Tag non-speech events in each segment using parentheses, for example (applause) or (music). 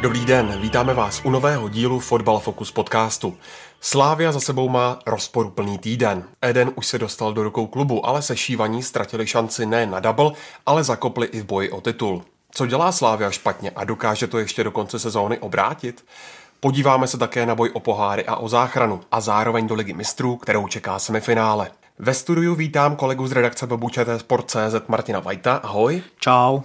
Dobrý den, vítáme vás u nového dílu Fotbal Focus podcastu. Slávia za sebou má rozporuplný týden. Eden už se dostal do rukou klubu, ale sešívaní ztratili šanci ne na double, ale zakopli i v boji o titul. Co dělá Slávia špatně a dokáže to ještě do konce sezóny obrátit? Podíváme se také na boj o poháry a o záchranu a zároveň do ligy mistrů, kterou čeká semifinále. Ve studiu vítám kolegu z redakce webu Sport.cz Martina Vajta. Ahoj. Čau.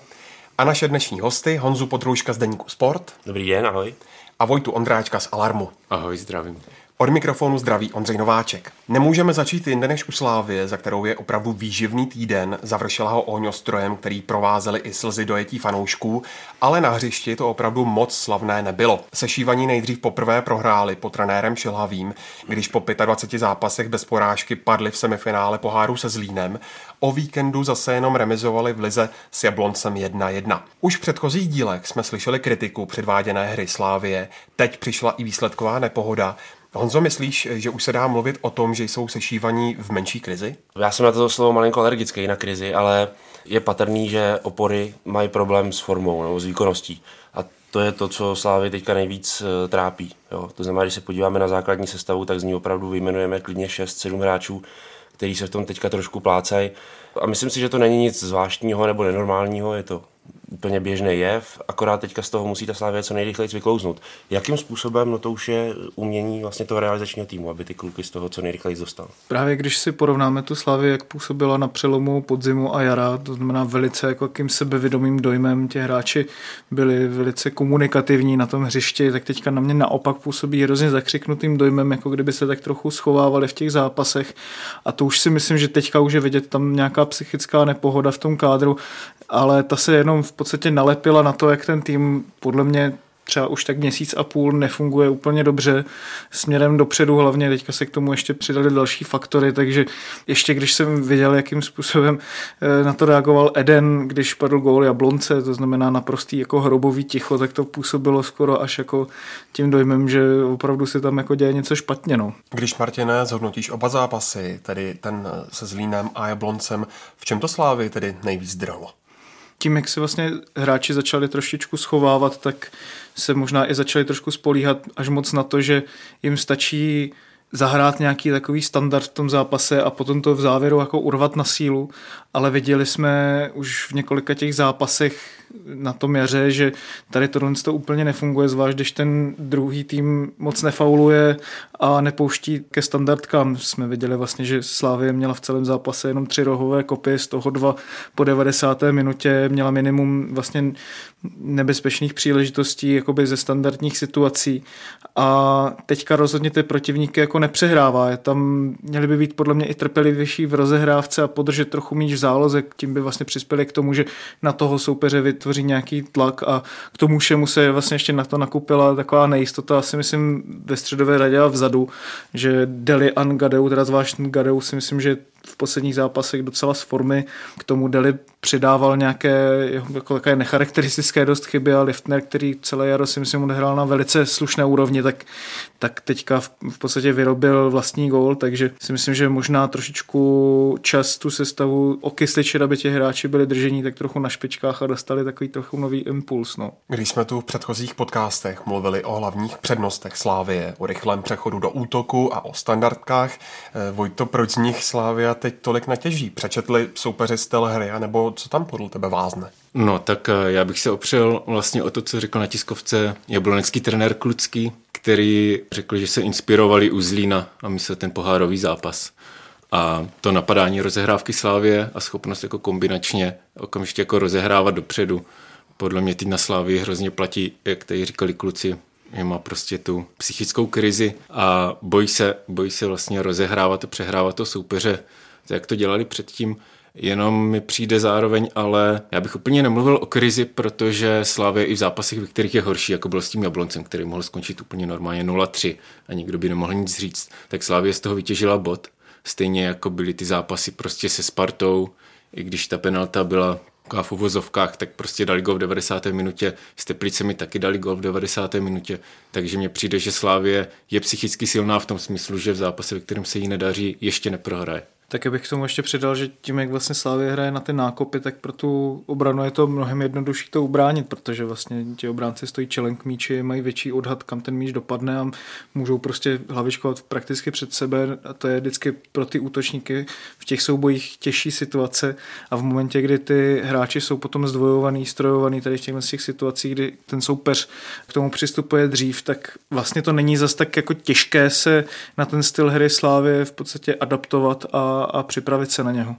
A naše dnešní hosty Honzu Potrouška z Deníku Sport Dobrý den, ahoj. a Vojtu Ondráčka z Alarmu. Ahoj, zdravím. Od mikrofonu zdraví Ondřej Nováček. Nemůžeme začít jinde než u Slávie, za kterou je opravdu výživný týden. Završila ho ohňostrojem, který provázely i slzy dojetí fanoušků, ale na hřišti to opravdu moc slavné nebylo. Sešívaní nejdřív poprvé prohráli pod trenérem Šilhavým, když po 25 zápasech bez porážky padli v semifinále poháru se Zlínem. O víkendu zase jenom remizovali v lize s Jabloncem 1-1. Už v předchozích dílech jsme slyšeli kritiku předváděné hry Slávie, teď přišla i výsledková nepohoda. Honzo, myslíš, že už se dá mluvit o tom, že jsou sešívaní v menší krizi? Já jsem na to slovo malinko alergický na krizi, ale je patrný, že opory mají problém s formou nebo s výkonností. A to je to, co Slávy teďka nejvíc eh, trápí. Jo. To znamená, když se podíváme na základní sestavu, tak z ní opravdu vyjmenujeme klidně 6-7 hráčů, který se v tom teďka trošku plácají. A myslím si, že to není nic zvláštního nebo nenormálního, je to úplně běžný jev, akorát teďka z toho musí ta Slávě co nejrychleji vyklouznout. Jakým způsobem, no to už je umění vlastně toho realizačního týmu, aby ty kluky z toho co nejrychleji dostal. Právě když si porovnáme tu Slavy, jak působila na přelomu podzimu a jara, to znamená velice jako jakým sebevědomým dojmem ti hráči byli velice komunikativní na tom hřišti, tak teďka na mě naopak působí hrozně zakřiknutým dojmem, jako kdyby se tak trochu schovávali v těch zápasech a to už si myslím, že teďka už je vidět tam nějaká psychická nepohoda v tom kádru, ale ta se jenom v podstatě nalepila na to, jak ten tým podle mě třeba už tak měsíc a půl nefunguje úplně dobře směrem dopředu, hlavně teďka se k tomu ještě přidali další faktory, takže ještě když jsem viděl, jakým způsobem eh, na to reagoval Eden, když padl gól Jablonce, to znamená naprostý jako hrobový ticho, tak to působilo skoro až jako tím dojmem, že opravdu se tam jako děje něco špatně. No. Když, Martine, zhodnotíš oba zápasy, tedy ten se Zlínem a Jabloncem, v čem to Slávy tedy nejvíc drhlo? Tím, jak se vlastně hráči začali trošičku schovávat, tak se možná i začali trošku spolíhat až moc na to, že jim stačí zahrát nějaký takový standard v tom zápase a potom to v závěru jako urvat na sílu, ale viděli jsme už v několika těch zápasech na tom jaře, že tady tohle to úplně nefunguje, zvlášť když ten druhý tým moc nefauluje a nepouští ke standardkám. Jsme viděli vlastně, že Slávie měla v celém zápase jenom tři rohové kopy, z toho dva po 90. minutě měla minimum vlastně nebezpečných příležitostí jakoby ze standardních situací a teďka rozhodně ty protivníky jako nepřehrává. Je tam měli by být podle mě i trpělivější v rozehrávce a podržet trochu míč v záloze, tím by vlastně přispěli k tomu, že na toho soupeře vytvoří nějaký tlak a k tomu všemu se vlastně ještě na to nakupila taková nejistota, asi myslím ve středové radě a vzadu, že Deli a Gadeu, teda zvlášť Gadeu si myslím, že v posledních zápasech docela z formy. K tomu Deli přidával nějaké jako také necharakteristické dost chyby a Liftner, který celé jaro si myslím odehrál na velice slušné úrovni, tak, tak teďka v, v podstatě vyrobil vlastní gól, takže si myslím, že možná trošičku čas tu sestavu okysličit, aby ti hráči byli držení tak trochu na špičkách a dostali takový trochu nový impuls. No. Když jsme tu v předchozích podcastech mluvili o hlavních přednostech Slávie, o rychlém přechodu do útoku a o standardkách, eh, Vojto, proč z nich Slávia teď tolik natěží? Přečetli soupeři styl hry, nebo co tam podle tebe vázne? No, tak eh, já bych se opřel vlastně o to, co řekl na tiskovce jablonecký trenér Klucký, který řekl, že se inspirovali u Zlína a myslel ten pohárový zápas. A to napadání rozehrávky Slávě a schopnost jako kombinačně okamžitě jako rozehrávat dopředu. Podle mě teď na Slávii hrozně platí, jak tady říkali kluci, že má prostě tu psychickou krizi a bojí se, bojí se vlastně rozehrávat a přehrávat to soupeře, tak jak to dělali předtím. Jenom mi přijde zároveň, ale já bych úplně nemluvil o krizi, protože Slávě i v zápasech, ve kterých je horší, jako byl s tím Jabloncem, který mohl skončit úplně normálně 0-3 a nikdo by nemohl nic říct, tak Slávě z toho vytěžila bod. Stejně jako byly ty zápasy prostě se Spartou, i když ta penalta byla v uvozovkách, tak prostě dali gol v 90. minutě, s Teplicemi taky dali gol v 90. minutě, takže mně přijde, že Slávě je psychicky silná v tom smyslu, že v zápase, ve kterém se jí nedaří, ještě neprohraje. Tak bych k tomu ještě přidal, že tím, jak vlastně Slávě hraje na ty nákopy, tak pro tu obranu je to mnohem jednodušší to ubránit, protože vlastně ti obránci stojí čelen k míči, mají větší odhad, kam ten míč dopadne a můžou prostě hlavičkovat prakticky před sebe. A to je vždycky pro ty útočníky v těch soubojích těžší situace. A v momentě, kdy ty hráči jsou potom zdvojovaný, strojovaný tady v těchto těch situacích, kdy ten soupeř k tomu přistupuje dřív, tak vlastně to není zas tak jako těžké se na ten styl hry Slávě v podstatě adaptovat a a připravit se na něho.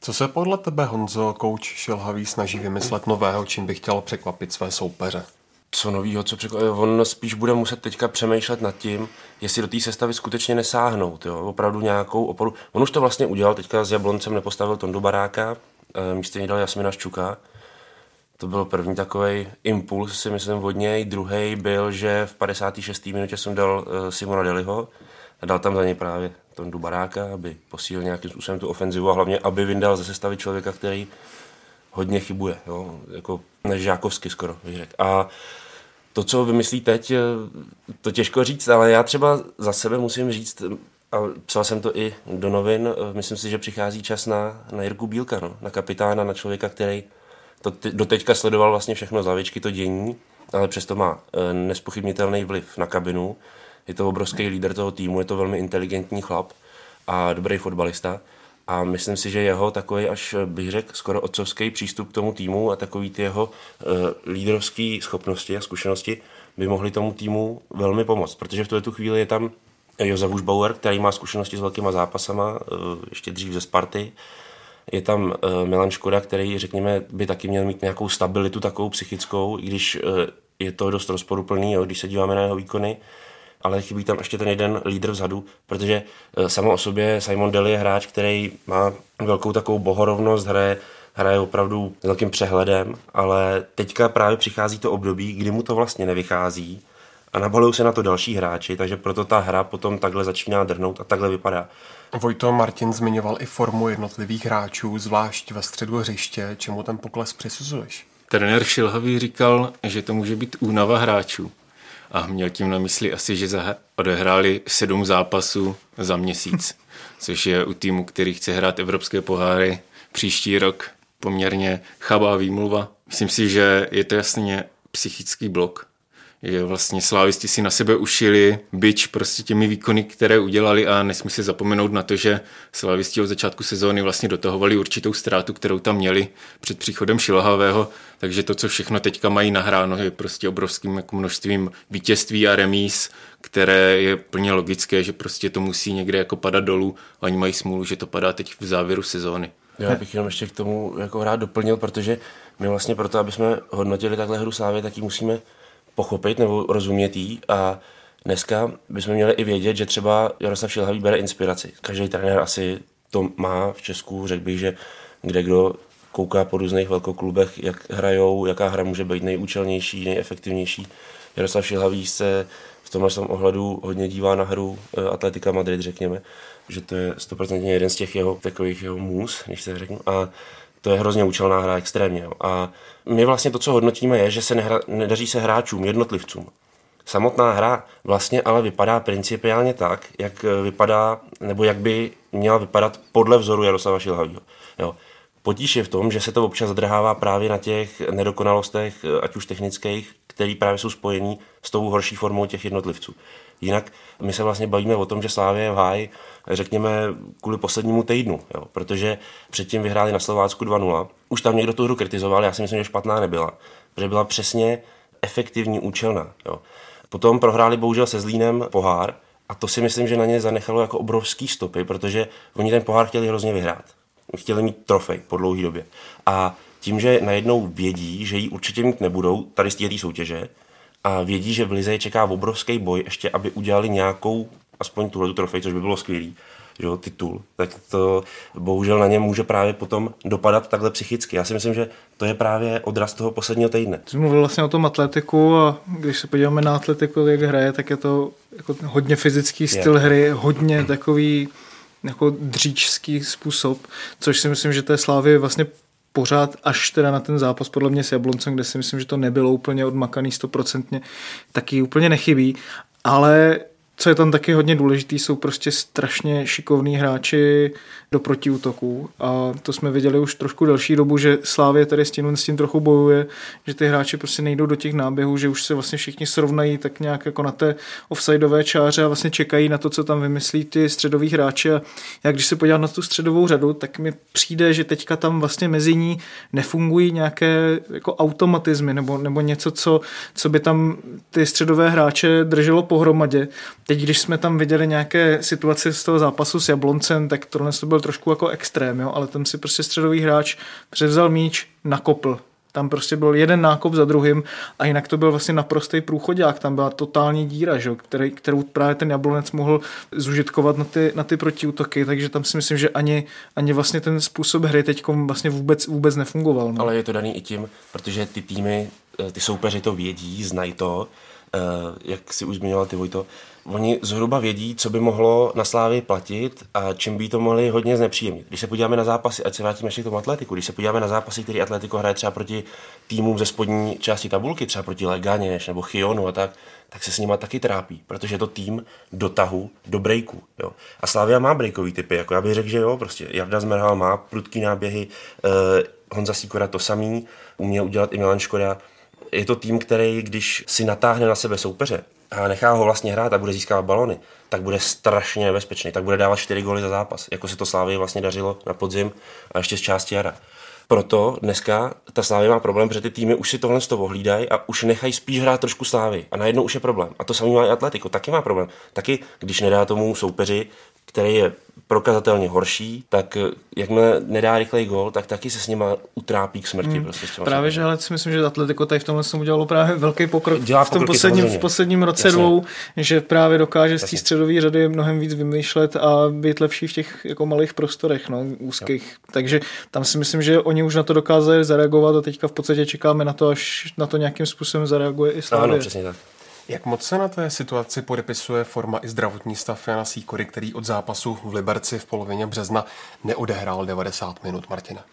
Co se podle tebe, Honzo, kouč Šilhavý snaží vymyslet nového, čím by chtěl překvapit své soupeře? Co novýho, co překvapit? On spíš bude muset teďka přemýšlet nad tím, jestli do té sestavy skutečně nesáhnout, jo? opravdu nějakou oporu. On už to vlastně udělal, teďka s Jabloncem nepostavil Tondu Baráka, eh, místo něj dal Jasmina Ščuka. To byl první takový impuls, si myslím, od něj. Druhý byl, že v 56. minutě jsem dal eh, Simona Deliho a dal tam za něj právě Tondu Baráka, aby posílil nějakým způsobem tu ofenzivu a hlavně, aby vyndal ze sestavy člověka, který hodně chybuje, jo? jako Žákovsky skoro, bych řekl. A to, co vymyslí teď, to těžko říct, ale já třeba za sebe musím říct, a psal jsem to i do novin, myslím si, že přichází čas na, na Jirku Bílka, no, na kapitána, na člověka, který to ty, doteďka sledoval vlastně všechno z lavičky, to dění, ale přesto má e, nespochybnitelný vliv na kabinu je to obrovský líder toho týmu, je to velmi inteligentní chlap a dobrý fotbalista. A myslím si, že jeho takový až bych řekl skoro otcovský přístup k tomu týmu a takový ty jeho uh, lídrovské schopnosti a zkušenosti by mohly tomu týmu velmi pomoct, protože v tuto chvíli je tam Josef Užbauer, který má zkušenosti s velkýma zápasama, uh, ještě dřív ze Sparty. Je tam uh, Milan Škoda, který, řekněme, by taky měl mít nějakou stabilitu takovou psychickou, i když uh, je to dost rozporuplný, jo, když se díváme na jeho výkony ale chybí tam ještě ten jeden lídr vzadu, protože eh, samo o sobě Simon Deli je hráč, který má velkou takovou bohorovnost, hraje, hraje opravdu s velkým přehledem, ale teďka právě přichází to období, kdy mu to vlastně nevychází a nabalují se na to další hráči, takže proto ta hra potom takhle začíná drhnout a takhle vypadá. Vojto Martin zmiňoval i formu jednotlivých hráčů, zvlášť ve středu hřiště. Čemu ten pokles přisuzuješ? Trenér Šilhavý říkal, že to může být únava hráčů a měl tím na mysli asi, že odehráli sedm zápasů za měsíc, (laughs) což je u týmu, který chce hrát evropské poháry příští rok poměrně chabá výmluva. Myslím si, že je to jasně psychický blok, že vlastně slávisti si na sebe ušili byč prostě těmi výkony, které udělali a nesmí si zapomenout na to, že slávisti od začátku sezóny vlastně dotahovali určitou ztrátu, kterou tam měli před příchodem Šilhavého, takže to, co všechno teďka mají nahráno, je prostě obrovským jako množstvím vítězství a remíz, které je plně logické, že prostě to musí někde jako padat dolů a oni mají smůlu, že to padá teď v závěru sezóny. Já bych jenom ještě k tomu jako rád doplnil, protože my vlastně proto, aby jsme hodnotili takhle hru Slávy, tak ji musíme pochopit nebo rozumět jí a dneska bychom měli i vědět, že třeba Jaroslav Šilhavý bere inspiraci. Každý trenér asi to má v Česku, řekl bych, že kde kdo kouká po různých velkoklubech, jak hrajou, jaká hra může být nejúčelnější, nejefektivnější. Jaroslav Šilhavý se v tomhle ohledu hodně dívá na hru eh, Atletika Madrid, řekněme, že to je stoprocentně jeden z těch jeho takových jeho můz, když se řeknu. A to je hrozně účelná hra, extrémně. Jo. A my vlastně to, co hodnotíme, je, že se nehra, nedaří se hráčům, jednotlivcům. Samotná hra vlastně ale vypadá principiálně tak, jak vypadá, nebo jak by měla vypadat podle vzoru Jaroslava Šilhavýho. Jo. Potíž je v tom, že se to občas zadrhává právě na těch nedokonalostech, ať už technických, které právě jsou spojený s tou horší formou těch jednotlivců. Jinak my se vlastně bavíme o tom, že Slávě je v háji, řekněme, kvůli poslednímu týdnu, jo, protože předtím vyhráli na Slovácku 2-0. Už tam někdo tu hru kritizoval, já si myslím, že špatná nebyla, protože byla přesně efektivní, účelná. Jo. Potom prohráli bohužel se Zlínem pohár a to si myslím, že na ně zanechalo jako obrovský stopy, protože oni ten pohár chtěli hrozně vyhrát. Chtěli mít trofej po dlouhé době. A tím, že najednou vědí, že ji určitě mít nebudou tady z té soutěže, a vědí, že v Lize je čeká obrovský boj, ještě aby udělali nějakou, aspoň tuhle trofej, což by bylo skvělý, jo, titul, tak to bohužel na ně může právě potom dopadat takhle psychicky. Já si myslím, že to je právě odraz toho posledního týdne. Jsi mluvil vlastně o tom atletiku a když se podíváme na atletiku, jak hraje, tak je to jako hodně fyzický styl je. hry, hodně takový jako dříčský způsob, což si myslím, že té slávy vlastně pořád až teda na ten zápas podle mě s Jabloncem, kde si myslím, že to nebylo úplně odmakaný stoprocentně, taky úplně nechybí, ale co je tam taky hodně důležitý, jsou prostě strašně šikovní hráči do protiútoků a to jsme viděli už trošku delší dobu, že Slávě tady s tím, s tím trochu bojuje, že ty hráči prostě nejdou do těch náběhů, že už se vlastně všichni srovnají tak nějak jako na té offsideové čáře a vlastně čekají na to, co tam vymyslí ty středoví hráči a já když se podívám na tu středovou řadu, tak mi přijde, že teďka tam vlastně mezi ní nefungují nějaké jako automatizmy nebo, nebo něco, co, co by tam ty středové hráče drželo pohromadě. Teď, když jsme tam viděli nějaké situace z toho zápasu s Jabloncem, tak tohle to byl trošku jako extrém, jo? ale tam si prostě středový hráč převzal míč, nakopl. Tam prostě byl jeden nákop za druhým a jinak to byl vlastně naprostý průchodák. Tam byla totální díra, že? Který, kterou právě ten Jablonec mohl zužitkovat na ty, na ty protiútoky, takže tam si myslím, že ani, ani vlastně ten způsob hry teď vlastně vůbec, vůbec nefungoval. No. Ale je to daný i tím, protože ty týmy, eh, ty soupeři to vědí, znají to, eh, jak si už zmiňoval ty Vojto, oni zhruba vědí, co by mohlo na Slávii platit a čím by to mohli hodně znepříjemnit. Když se podíváme na zápasy, ať se vrátíme ještě k tomu atletiku, když se podíváme na zápasy, který Atletico hraje třeba proti týmům ze spodní části tabulky, třeba proti Leganěš nebo Chionu a tak, tak se s nima taky trápí, protože je to tým do tahu, do breaku. Jo. A Slavia má breakový typy, jako já bych řekl, že jo, prostě Jarda Zmerhal má prudký náběhy, eh, Honza Sikora to samý, uměl udělat i Milan Škoda. Je to tým, který, když si natáhne na sebe soupeře, a nechá ho vlastně hrát a bude získávat balony, tak bude strašně nebezpečný, tak bude dávat 4 góly za zápas, jako se to Slávě vlastně dařilo na podzim a ještě z části jara. Proto dneska ta Slávě má problém, protože ty týmy už si tohle z toho a už nechají spíš hrát trošku Slávy. A najednou už je problém. A to samý má i Atletico, taky má problém. Taky, když nedá tomu soupeři který je prokazatelně horší, tak eh, jakmile nedá rychlej gol, tak taky se s nima utrápí k smrti. Hmm. Prostě právě, že ale si myslím, že Atletico tady v tomhle jsem udělalo právě velký pokrok Dělá v tom posledním, v posledním roce Jasně. dvou, že právě dokáže z té středové řady mnohem víc vymýšlet a být lepší v těch jako malých prostorech, no, úzkých. Jo. Takže tam si myslím, že oni už na to dokázali zareagovat a teďka v podstatě čekáme na to, až na to nějakým způsobem zareaguje i Slavě. Ano, přesně tak. Jak moc se na té situaci podepisuje forma i zdravotní stav Jana Sýkory, který od zápasu v Liberci v polovině března neodehrál 90 minut, Martina?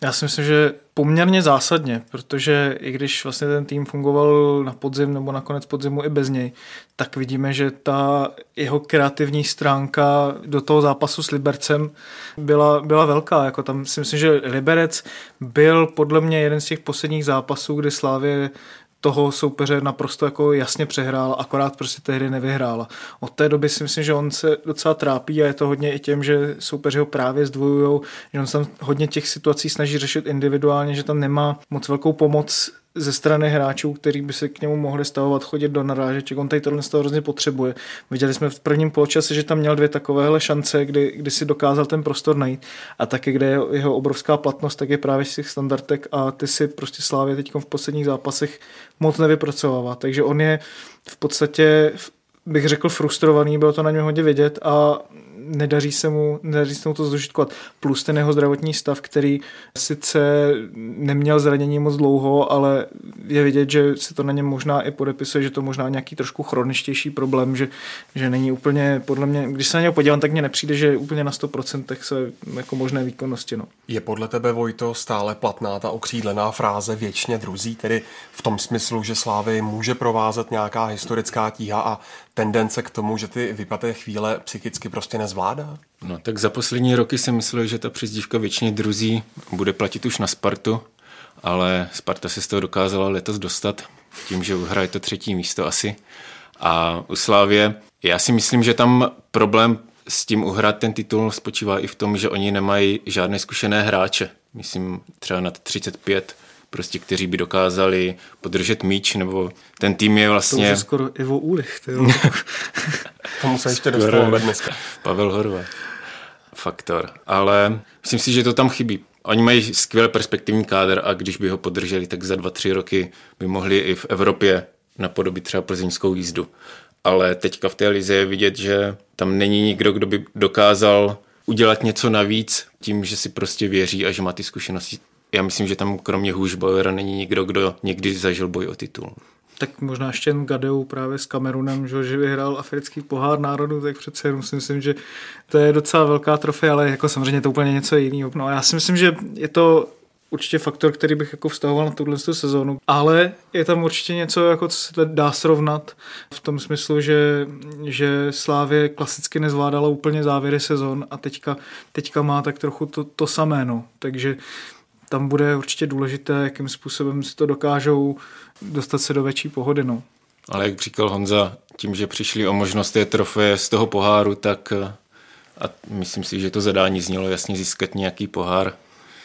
Já si myslím, že poměrně zásadně, protože i když vlastně ten tým fungoval na podzim nebo nakonec podzimu i bez něj, tak vidíme, že ta jeho kreativní stránka do toho zápasu s Libercem byla, byla velká. Jako tam si myslím, že Liberec byl podle mě jeden z těch posledních zápasů, kdy Slávě toho soupeře naprosto jako jasně přehrál, akorát prostě té hry nevyhrála. Od té doby si myslím, že on se docela trápí a je to hodně i tím, že soupeři ho právě zdvojují, že on se tam hodně těch situací snaží řešit individuálně, že tam nemá moc velkou pomoc ze strany hráčů, který by se k němu mohli stavovat, chodit do narážeček. On tady tohle z toho hrozně potřebuje. Viděli jsme v prvním poločase, že tam měl dvě takovéhle šance, kdy, kdy si dokázal ten prostor najít. A taky, kde je jeho obrovská platnost, tak je právě z těch standardek a ty si prostě Slávě teď v posledních zápasech moc nevypracovává. Takže on je v podstatě bych řekl frustrovaný, bylo to na něm hodně vidět a nedaří se mu, nedaří se mu to zdožitkovat. Plus ten jeho zdravotní stav, který sice neměl zranění moc dlouho, ale je vidět, že se to na něm možná i podepisuje, že to možná nějaký trošku chroničtější problém, že, že není úplně, podle mě, když se na něho podívám, tak mně nepřijde, že je úplně na 100% se jako možné výkonnosti. No. Je podle tebe, Vojto, stále platná ta okřídlená fráze věčně druzí, tedy v tom smyslu, že Slávy může provázet nějaká historická tíha a tendence k tomu, že ty vypaté chvíle psychicky prostě nezvládá? No tak za poslední roky jsem myslel, že ta přezdívka většině druzí bude platit už na Spartu, ale Sparta se z toho dokázala letos dostat tím, že hraje to třetí místo asi. A u Slávě, já si myslím, že tam problém s tím uhrát ten titul spočívá i v tom, že oni nemají žádné zkušené hráče. Myslím třeba nad 35 prostě, kteří by dokázali podržet míč, nebo ten tým je vlastně... To už je skoro Ivo Ulich, (laughs) Tomu se ještě dostaneme dneska. Pavel Horva. Faktor. Ale myslím si, že to tam chybí. Oni mají skvěle perspektivní kádr a když by ho podrželi, tak za dva, tři roky by mohli i v Evropě napodobit třeba plzeňskou jízdu. ale teďka v té lize je vidět, že tam není nikdo, kdo by dokázal udělat něco navíc tím, že si prostě věří a že má ty zkušenosti. Já myslím, že tam kromě Hůžbauera není nikdo, kdo někdy zažil boj o titul. Tak možná ještě jen Gadeu právě s Kamerunem, že vyhrál africký pohár národu, tak přece jenom si myslím, že to je docela velká trofej, ale jako samozřejmě to úplně něco jiného. No já si myslím, že je to určitě faktor, který bych jako vztahoval na tuhle sezónu, ale je tam určitě něco, jako co se dá srovnat v tom smyslu, že, že Slávě klasicky nezvládala úplně závěry sezon a teďka, teďka má tak trochu to, to samé, no. takže tam bude určitě důležité, jakým způsobem si to dokážou dostat se do větší pohody. No. Ale jak říkal Honza, tím, že přišli o možnost té trofeje z toho poháru, tak a myslím si, že to zadání znělo jasně získat nějaký pohár,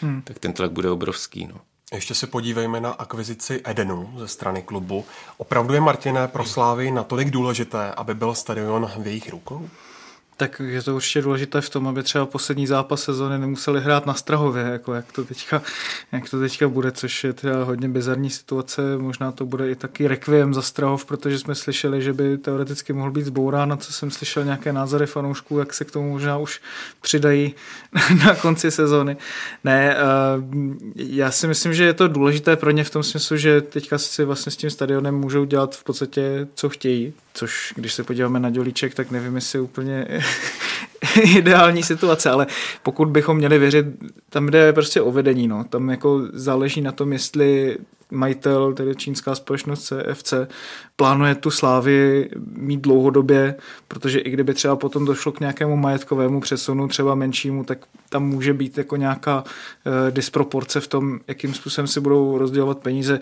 hmm. tak ten tlak bude obrovský. No. Ještě se podívejme na akvizici Edenu ze strany klubu. Opravdu je Martiné pro Slávy natolik důležité, aby byl stadion v jejich rukou? Tak je to určitě důležité v tom, aby třeba poslední zápas sezóny nemuseli hrát na Strahově, jako jak to teďka, jak to teďka bude, což je teda hodně bizarní situace. Možná to bude i taky rekviem za Strahov, protože jsme slyšeli, že by teoreticky mohl být zbourán, a co jsem slyšel nějaké názory fanoušků, jak se k tomu možná už přidají (laughs) na konci sezóny. Ne, eh, já si myslím, že je to důležité pro ně v tom smyslu, že teďka si vlastně s tím stadionem můžou dělat v podstatě, co chtějí, což když se podíváme na Dělíček, tak nevím, jestli úplně (laughs) ideální situace, ale pokud bychom měli věřit, tam jde prostě o vedení, no. tam jako záleží na tom, jestli majitel, tedy čínská společnost CFC, plánuje tu slávy mít dlouhodobě, protože i kdyby třeba potom došlo k nějakému majetkovému přesunu, třeba menšímu, tak tam může být jako nějaká e, disproporce v tom, jakým způsobem si budou rozdělovat peníze.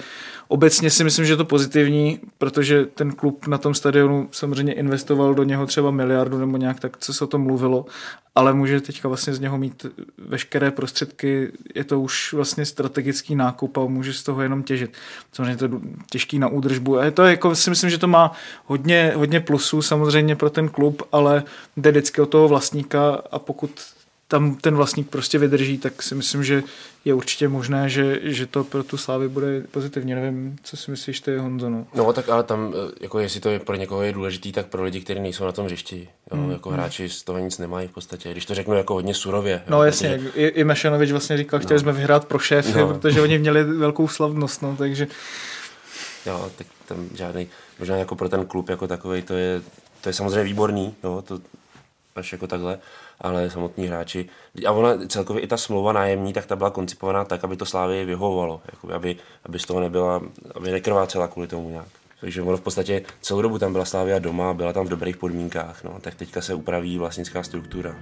Obecně si myslím, že je to pozitivní, protože ten klub na tom stadionu samozřejmě investoval do něho třeba miliardu nebo nějak tak, co se o tom mluvilo, ale může teďka vlastně z něho mít veškeré prostředky, je to už vlastně strategický nákup a může z toho jenom těžit. Samozřejmě to je těžký na údržbu. A je to jako, si myslím, že to má hodně, hodně plusů samozřejmě pro ten klub, ale jde vždycky o toho vlastníka a pokud tam ten vlastník prostě vydrží, tak si myslím, že je určitě možné, že, že to pro tu Slávy bude pozitivně. Nevím, co si myslíš ty, Honzo? No, no tak ale tam, eh, jako jestli to je pro někoho je důležitý, tak pro lidi, kteří nejsou na tom hřišti. Jo, mm. Jako hráči z toho nic nemají v podstatě, když to řeknu jako hodně surově. No jo, jasně, protože... i, i Mešanovič vlastně říkal, chtěli no. jsme vyhrát pro šéfy, no. protože oni měli velkou slavnost, no, takže... Jo, tak tam žádný, možná jako pro ten klub jako takový to je, to je samozřejmě výborný, jo, to až jako takhle, ale samotní hráči. A ona celkově i ta smlouva nájemní, tak ta byla koncipovaná tak, aby to Slávě vyhovovalo, jako aby, aby z toho nebyla, aby nekrvácela kvůli tomu nějak. Takže ono v podstatě celou dobu tam byla Slávia doma, byla tam v dobrých podmínkách, no, tak teďka se upraví vlastnická struktura.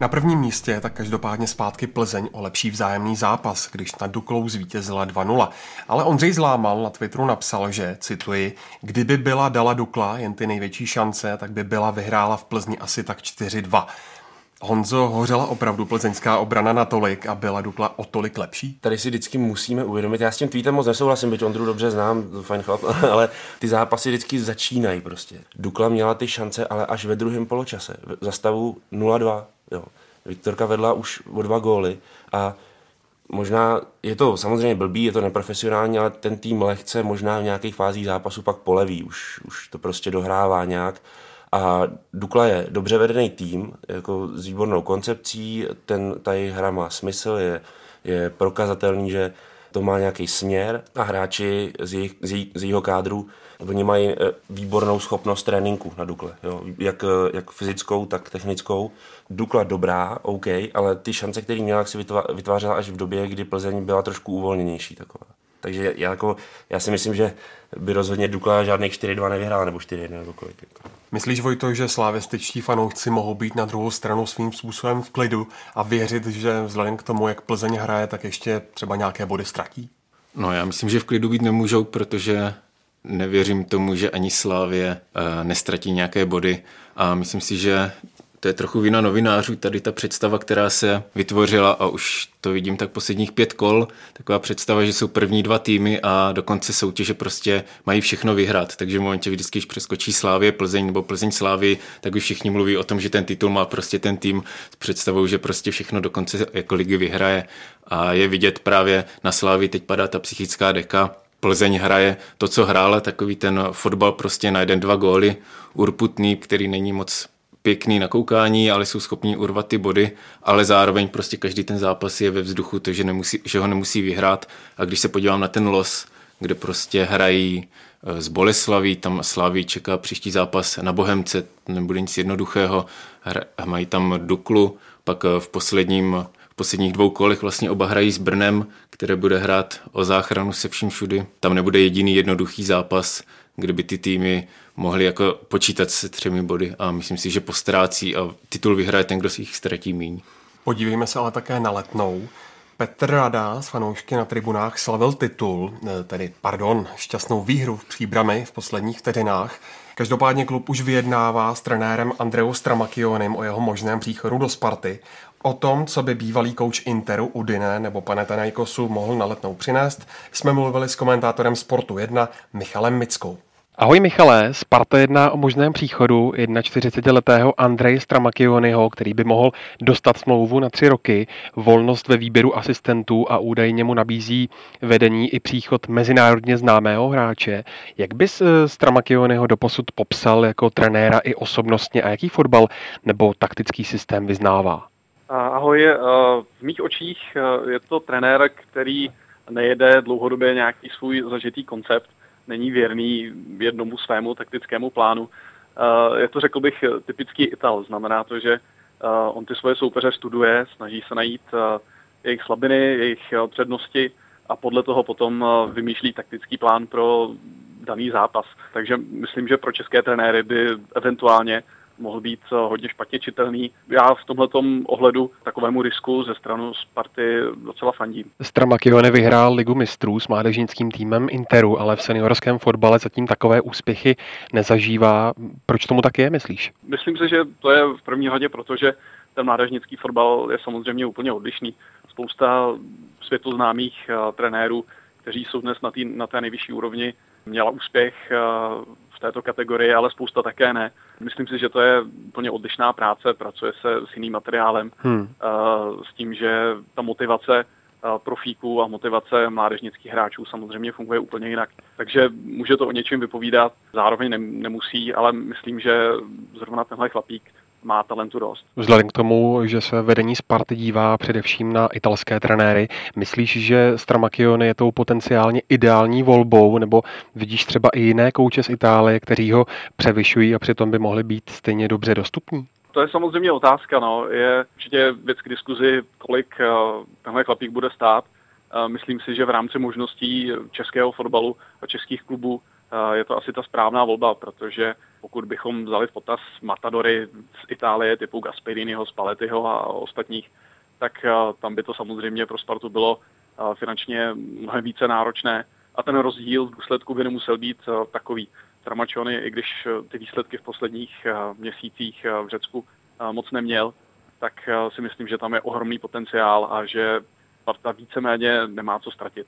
Na prvním místě je tak každopádně zpátky Plzeň o lepší vzájemný zápas, když nad Duklou zvítězila 2-0. Ale Ondřej Zlámal na Twitteru napsal, že, cituji, kdyby byla dala Dukla jen ty největší šance, tak by byla vyhrála v Plzni asi tak 4-2. Honzo, hořela opravdu plzeňská obrana natolik a byla Dukla o tolik lepší? Tady si vždycky musíme uvědomit, já s tím tweetem moc nesouhlasím, byť Ondru dobře znám, fajn chlap, (laughs) ale ty zápasy vždycky začínají prostě. Dukla měla ty šance, ale až ve druhém poločase, za stavu 0-2, jo. Viktorka vedla už o dva góly a možná je to samozřejmě blbý, je to neprofesionální, ale ten tým lehce možná v nějakých fázích zápasu pak poleví, už, už to prostě dohrává nějak a Dukla je dobře vedený tým, jako s výbornou koncepcí, ten, ta hra má smysl, je, je prokazatelný, že to má nějaký směr a hráči z, jejich, z, jej, z jejího kádru oni mají eh, výbornou schopnost tréninku na Dukle, jo? Jak, eh, jak fyzickou, tak technickou. Dukla dobrá, OK, ale ty šance, které měla, si vytvářela až v době, kdy Plzeň byla trošku uvolněnější taková. Takže já, jako, já si myslím, že by rozhodně Dukla žádných 4-2 nevyhrála, nebo 4-1 nebo kolik. Jako. Myslíš, Vojto, že slávističtí fanoušci mohou být na druhou stranu svým způsobem v klidu a věřit, že vzhledem k tomu, jak Plzeň hraje, tak ještě třeba nějaké body ztratí? No já myslím, že v klidu být nemůžou, protože nevěřím tomu, že ani Slávě uh, nestratí nějaké body a myslím si, že to je trochu vina novinářů, tady ta představa, která se vytvořila a už to vidím tak posledních pět kol, taková představa, že jsou první dva týmy a do konce soutěže prostě mají všechno vyhrát. Takže v momentě, vždycky, když přeskočí Slávě, Plzeň nebo Plzeň Slávy, tak už všichni mluví o tom, že ten titul má prostě ten tým s představou, že prostě všechno do konce jako ligy vyhraje. A je vidět právě na Slávy, teď padá ta psychická deka, Plzeň hraje to, co hrála, takový ten fotbal prostě na jeden, dva góly, urputný, který není moc pěkný na koukání, ale jsou schopní urvat ty body, ale zároveň prostě každý ten zápas je ve vzduchu, to, že, nemusí, že ho nemusí vyhrát. A když se podívám na ten los, kde prostě hrají eh, z Boleslaví, tam Slaví čeká příští zápas na Bohemce, nebude nic jednoduchého, mají tam Duklu, pak eh, v posledním v posledních dvou kolech vlastně oba hrají s Brnem, které bude hrát o záchranu se vším všudy. Tam nebude jediný jednoduchý zápas, kde by ty týmy mohly jako počítat se třemi body a myslím si, že postrácí a titul vyhraje ten, kdo si jich ztratí míň. Podívejme se ale také na letnou. Petr Rada z fanoušky na tribunách slavil titul, eh, tedy, pardon, šťastnou výhru v příbrami v posledních vteřinách. Každopádně klub už vyjednává s trenérem Andreou Stramakionem o jeho možném příchodu do Sparty. O tom, co by bývalý kouč Interu Udine nebo Panathinaikosu mohl na letnou přinést, jsme mluvili s komentátorem Sportu 1 Michalem Mickou. Ahoj Michale, Sparta jedná o možném příchodu 41-letého Andrej Stramakionyho, který by mohl dostat smlouvu na tři roky, volnost ve výběru asistentů a údajně mu nabízí vedení i příchod mezinárodně známého hráče. Jak bys eh, Stramakionyho doposud popsal jako trenéra i osobnostně a jaký fotbal nebo taktický systém vyznává? Ahoj, eh, v mých očích eh, je to trenér, který nejede dlouhodobě nějaký svůj zažitý koncept, není věrný jednomu svému taktickému plánu. Eh, je to, řekl bych, typický Ital. Znamená to, že on ty svoje soupeře studuje, snaží se najít jejich slabiny, jejich přednosti a podle toho potom vymýšlí taktický plán pro daný zápas. Takže myslím, že pro české trenéry by eventuálně mohl být eh, hodně špatně čitelný. Já v tomhle ohledu takovému risku ze stranu Sparty docela fandím. Stramakio nevyhrál ligu mistrů s mládežnickým týmem Interu, ale v seniorském fotbale zatím takové úspěchy nezažívá. Proč tomu tak je, myslíš? Myslím si, že to je v první hodě, protože ten mládežnický fotbal je samozřejmě úplně odlišný. Spousta světoznámých uh, trenérů, kteří jsou dnes na, tý, na té nejvyšší úrovni, měla úspěch uh, této kategorii, ale spousta také ne. Myslím si, že to je úplně odlišná práce, pracuje se s jiným materiálem, hmm. s tím, že ta motivace profíků a motivace mládežnických hráčů samozřejmě funguje úplně jinak. Takže může to o něčem vypovídat, zároveň nemusí, ale myslím, že zrovna tenhle chlapík má talentu dost. Vzhledem k tomu, že se vedení Sparty dívá především na italské trenéry, myslíš, že Stramakione je tou potenciálně ideální volbou, nebo vidíš třeba i jiné kouče z Itálie, kteří ho převyšují a přitom by mohli být stejně dobře dostupní? To je samozřejmě otázka, no. Je určitě věc k diskuzi, kolik uh, tenhle chlapík bude stát. Uh, myslím si, že v rámci možností českého fotbalu a českých klubů je to asi ta správná volba, protože pokud bychom vzali v potaz Matadory z Itálie typu Gasperiniho, Spallettiho a ostatních, tak tam by to samozřejmě pro Spartu bylo finančně mnohem více náročné a ten rozdíl v důsledku by nemusel být takový. Tramačony, i když ty výsledky v posledních měsících v Řecku moc neměl, tak si myslím, že tam je ohromný potenciál a že Sparta víceméně nemá co ztratit.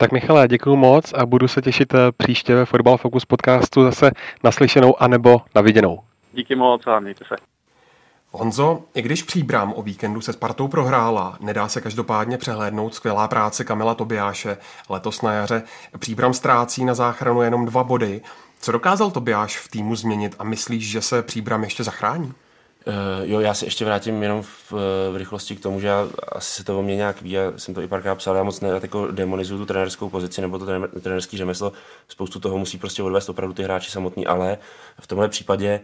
Tak Michale, děkuji moc a budu se těšit eh, příště ve Football Focus podcastu zase naslyšenou anebo na viděnou. Díky moc a mějte se. Honzo, i když příbrám o víkendu se Spartou prohrála, nedá se každopádně přehlédnout skvělá práce Kamila Tobiáše. Letos na jaře příbram ztrácí na záchranu jenom dva body. Co dokázal Tobiáš v týmu změnit a myslíš, že se příbram ještě zachrání? Uh, jo, já se ještě vrátím jenom v, v rychlosti k tomu, že já, asi se to o mě nějak ví, já jsem to i párkrát psal, já moc nerad jako demonizuju tu trenerskou pozici nebo to trenerský řemeslo, spoustu toho musí prostě odvést opravdu ty hráči samotní, ale v tomhle případě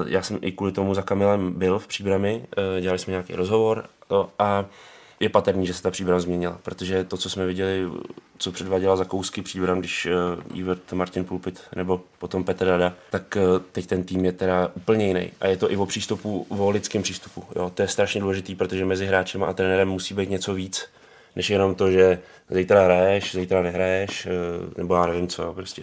uh, já jsem i kvůli tomu za Kamilem byl v příbrami, dělali jsme nějaký rozhovor to, a je patrný, že se ta příbram změnila, protože to, co jsme viděli, co předváděla za kousky příbram, když uh, Ivert Martin Pulpit nebo potom Petr Rada, tak uh, teď ten tým je teda úplně jiný. A je to i o přístupu, o lidském přístupu. Jo? To je strašně důležitý, protože mezi hráčem a trenérem musí být něco víc, než jenom to, že zítra hraješ, zítra nehraješ, uh, nebo já nevím co. Prostě.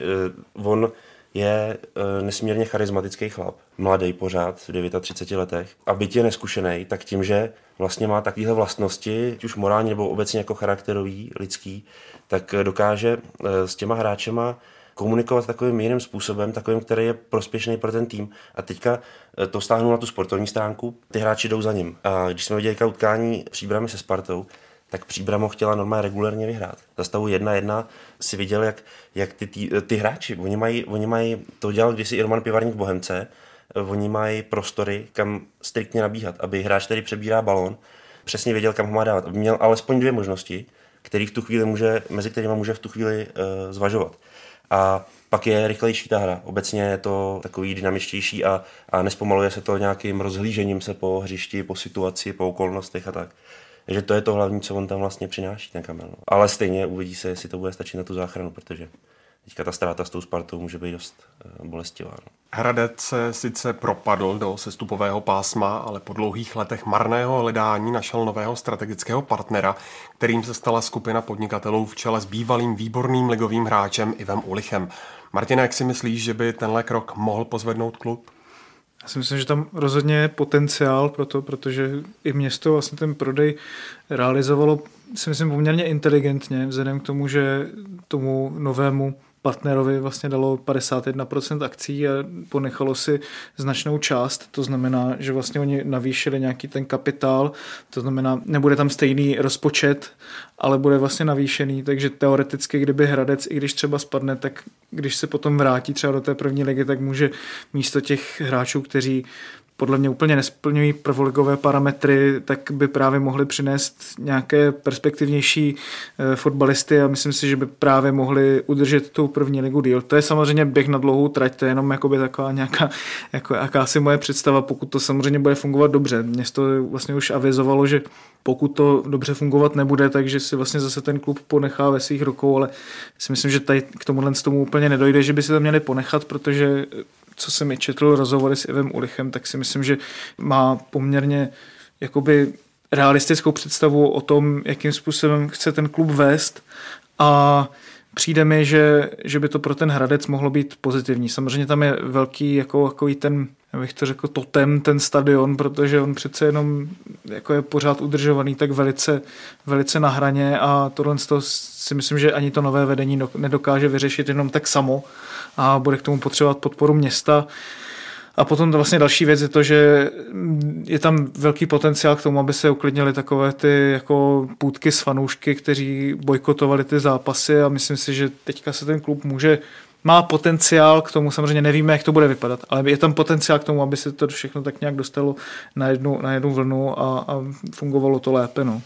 Uh, on je e, nesmírně charismatický chlap, mladý pořád, v 39 letech. A byť je neskušený, tak tím, že vlastně má takovéhle vlastnosti, ať už morální nebo obecně jako charakterový, lidský, tak dokáže e, s těma hráčema komunikovat takovým jiným způsobem, takovým, který je prospěšný pro ten tým. A teďka e, to stáhnu na tu sportovní stránku, ty hráči jdou za ním. A když jsme viděli utkání příbramy se Spartou, tak Příbramo chtěla normálně regulérně vyhrát. Za stavu 1-1 si viděl, jak, jak ty, ty, ty, hráči, oni mají, oni mají, to dělal kdysi i Roman Pivarník v Bohemce, oni mají prostory, kam striktně nabíhat, aby hráč, který přebírá balón, přesně věděl, kam ho má dávat, aby měl alespoň dvě možnosti, který v tu chvíli může, mezi kterými může v tu chvíli uh, zvažovat. A pak je rychlejší ta hra. Obecně je to takový dynamičtější a, a nespomaluje se to nějakým rozhlížením se po hřišti, po situaci, po okolnostech a tak. Takže to je to hlavní, co on tam vlastně přináší, ten kamel. Ale stejně uvidí se, jestli to bude stačit na tu záchranu, protože teďka ta ztráta s tou Spartou může být dost uh, bolestivá. No. Hradec se sice propadl do sestupového pásma, ale po dlouhých letech marného hledání našel nového strategického partnera, kterým se stala skupina podnikatelů v čele s bývalým výborným ligovým hráčem Ivem Ulichem. Martina, jak si myslíš, že by tenhle krok mohl pozvednout klub? Já si myslím, že tam rozhodně je potenciál pro to, protože i město vlastně ten prodej realizovalo, si myslím, poměrně inteligentně, vzhledem k tomu, že tomu novému partnerovi vlastně dalo 51% akcí a ponechalo si značnou část, to znamená, že vlastně oni navýšili nějaký ten kapitál, to znamená, nebude tam stejný rozpočet, ale bude vlastně navýšený, takže teoreticky, kdyby Hradec, i když třeba spadne, tak když se potom vrátí třeba do té první ligy, tak může místo těch hráčů, kteří podle mě úplně nesplňují prvoligové parametry, tak by právě mohli přinést nějaké perspektivnější eh, fotbalisty a myslím si, že by právě mohli udržet tu první ligu díl. To je samozřejmě běh na dlouhou trať, to je jenom jakoby taková nějaká jako jakási moje představa, pokud to samozřejmě bude fungovat dobře. Město vlastně už avizovalo, že pokud to dobře fungovat nebude, takže si vlastně zase ten klub ponechá ve svých rukou, ale si myslím, že tady k tomuhle tomu úplně nedojde, že by si to měli ponechat, protože co jsem i četl rozhovory s Ivem Ulichem, tak si myslím, že má poměrně jakoby realistickou představu o tom, jakým způsobem chce ten klub vést a přijde mi, že, že by to pro ten Hradec mohlo být pozitivní. Samozřejmě tam je velký jako, jako ten, abych to řekl, totem, ten stadion, protože on přece jenom jako je pořád udržovaný tak velice, velice na hraně a tohle si myslím, že ani to nové vedení nedokáže vyřešit jenom tak samo a bude k tomu potřebovat podporu města. A potom to vlastně další věc je to, že je tam velký potenciál k tomu, aby se uklidnili takové ty jako půdky s fanoušky, kteří bojkotovali ty zápasy a myslím si, že teďka se ten klub může má potenciál k tomu, samozřejmě nevíme, jak to bude vypadat, ale je tam potenciál k tomu, aby se to všechno tak nějak dostalo na jednu, na jednu vlnu a, a fungovalo to lépe. No.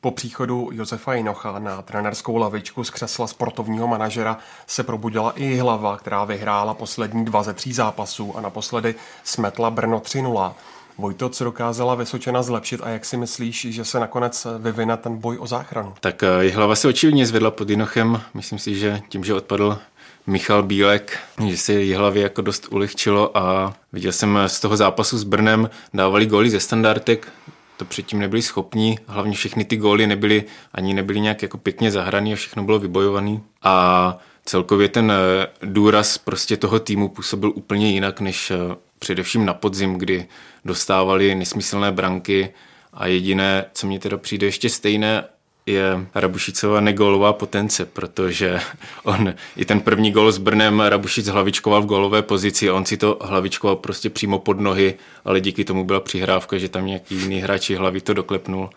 Po příchodu Josefa Jinocha na trenerskou lavičku z křesla sportovního manažera se probudila i hlava, která vyhrála poslední dva ze tří zápasů a naposledy smetla Brno 3-0. Vojto, co dokázala Vysočena zlepšit a jak si myslíš, že se nakonec vyvine ten boj o záchranu? Tak eh, hlava se očividně zvedla pod Jinochem. Myslím si, že tím, že odpadl Michal Bílek, že si Jihlavě jako dost ulehčilo a viděl jsem z toho zápasu s Brnem, dávali góly ze standardek, to předtím nebyli schopní, hlavně všechny ty góly nebyly, ani nebyly nějak jako pěkně zahraný a všechno bylo vybojovaný. A celkově ten eh, důraz prostě toho týmu působil úplně jinak, než eh, především na podzim, kdy dostávali nesmyslné branky a jediné, co mě teda přijde ještě stejné, je Rabušicova negolová potence, protože on i ten první gol s Brnem Rabušic hlavičkoval v golové pozici on si to hlavičkoval prostě přímo pod nohy, ale díky tomu byla přihrávka, že tam nějaký jiný hráči hlavy to doklepnul.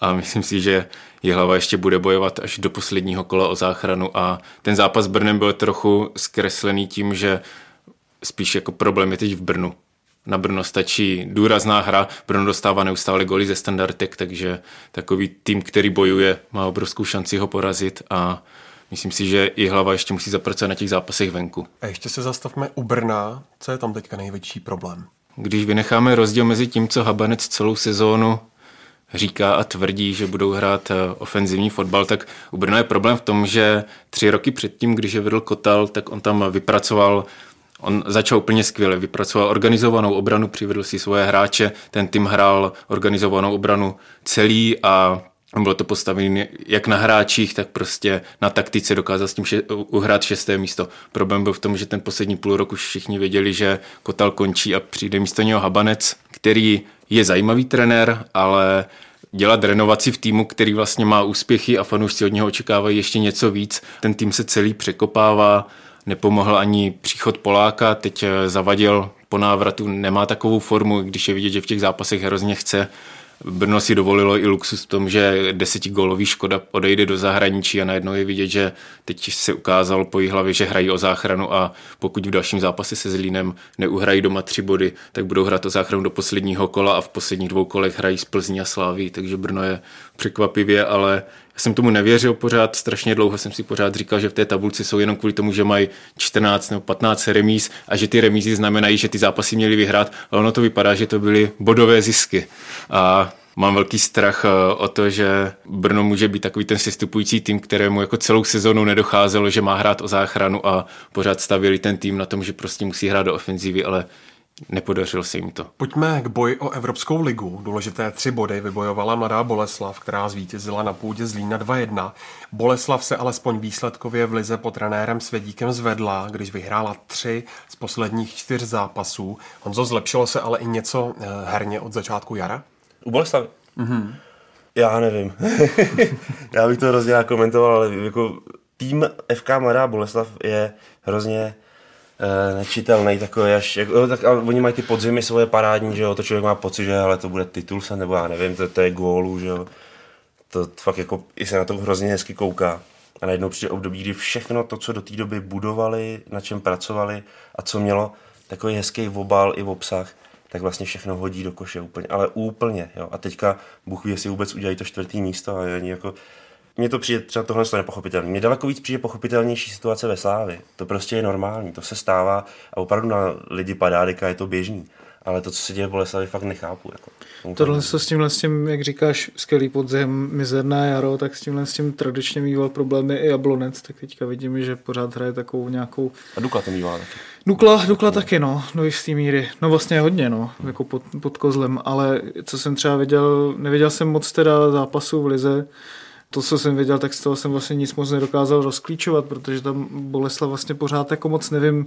A myslím si, že je hlava ještě bude bojovat až do posledního kola o záchranu. A ten zápas s Brnem byl trochu zkreslený tím, že spíš jako problém je teď v Brnu, na Brno stačí důrazná hra, Brno dostává neustále goly ze standardek, takže takový tým, který bojuje, má obrovskou šanci ho porazit a myslím si, že i hlava ještě musí zapracovat na těch zápasech venku. A ještě se zastavme u Brna. Co je tam teďka největší problém? Když vynecháme rozdíl mezi tím, co Habanec celou sezónu říká a tvrdí, že budou hrát eh, ofenzivní fotbal, tak u Brna je problém v tom, že tři roky předtím, když je vedl Kotal, tak on tam vypracoval On začal úplně skvěle, vypracoval organizovanou obranu, přivedl si svoje hráče, ten tým hrál organizovanou obranu celý a bylo to postavené jak na hráčích, tak prostě na taktice dokázal s tím še- uhrát šesté místo. Problém byl v tom, že ten poslední půl rok už všichni věděli, že Kotal končí a přijde místo něho Habanec, který je zajímavý trenér, ale dělat renovaci v týmu, který vlastně má úspěchy a fanoušci od něho očekávají ještě něco víc. Ten tým se celý překopává, nepomohl ani příchod Poláka, teď eh, zavadil po návratu, nemá takovou formu, když je vidět, že v těch zápasech hrozně chce, Brno si dovolilo i luxus v tom, že desetigolový Škoda odejde do zahraničí a najednou je vidět, že teď se ukázalo po jejich hlavě, že hrají o záchranu a pokud v dalším zápase se Zlínem neuhrají doma tři body, tak budou hrát o záchranu do posledního kola a v posledních dvou kolech hrají z Plzní a Sláví, takže Brno je překvapivě, ale jsem tomu nevěřil pořád, strašně dlouho jsem si pořád říkal, že v té tabulce jsou jenom kvůli tomu, že mají 14 nebo 15 remíz a že ty remízy znamenají, že ty zápasy měly vyhrát, ale ono to vypadá, že to byly bodové zisky. A mám velký strach eh, o to, že Brno může být takový ten sestupující tým, kterému jako celou sezonu nedocházelo, že má hrát o záchranu a pořád stavili ten tým na tom, že prostě musí hrát do ofenzívy, ale Nepodařilo se jim to. Pojďme k boji o Evropskou ligu. Důležité tři body vybojovala mladá Boleslav, která zvítězila na půdě Zlína 2-1. Boleslav se alespoň výsledkově v lize pod trenérem Svědíkem zvedla, když vyhrála tři z posledních čtyř zápasů. Honzo, zlepšilo se ale i něco eh, herně od začátku jara? U Boleslavy? Mm-hmm. Já nevím. (laughs) Já bych to hrozně komentoval, ale jako tým FK Mladá Boleslav je hrozně uh, nečitelný takový až, jako, tak, ale oni mají ty podzimy svoje parádní, že jo, to člověk má pocit, že ale to bude titul se, nebo já nevím, to, to je gólu, že jo, to fakt jako i se na to hrozně hezky kouká. A najednou přijde období, kdy všechno to, co do té doby budovali, na čem pracovali a co mělo takový hezký obal i v obsah, tak vlastně všechno hodí do koše úplně, ale úplně, jo. A teďka Bůh ví, jestli vůbec udělají to čtvrtý místo a oni jako, mně to přijde třeba tohle nepochopitelné. Mně daleko víc přijde pochopitelnější situace ve Slávi. To prostě je normální, to se stává a opravdu na lidi padá, je to běžný. Ale to, co se děje v Boleslavi, fakt nechápu. Jako. Tohle se s tímhle, s tím, jak říkáš, skvělý podzim, mizerné jaro, tak s tímhle s tím tradičně mýval problémy i Jablonec, tak teďka vidíme, že pořád hraje takovou nějakou... A Dukla to mývá taky. Dukla, Dukla taky, no, do jistý míry. No vlastně hodně, no, jako pod, pod kozlem, ale co jsem třeba viděl, neviděl jsem moc teda zápasů v Lize, to, co jsem věděl, tak z toho jsem vlastně nic moc nedokázal rozklíčovat, protože tam Boleslav vlastně pořád jako moc nevím,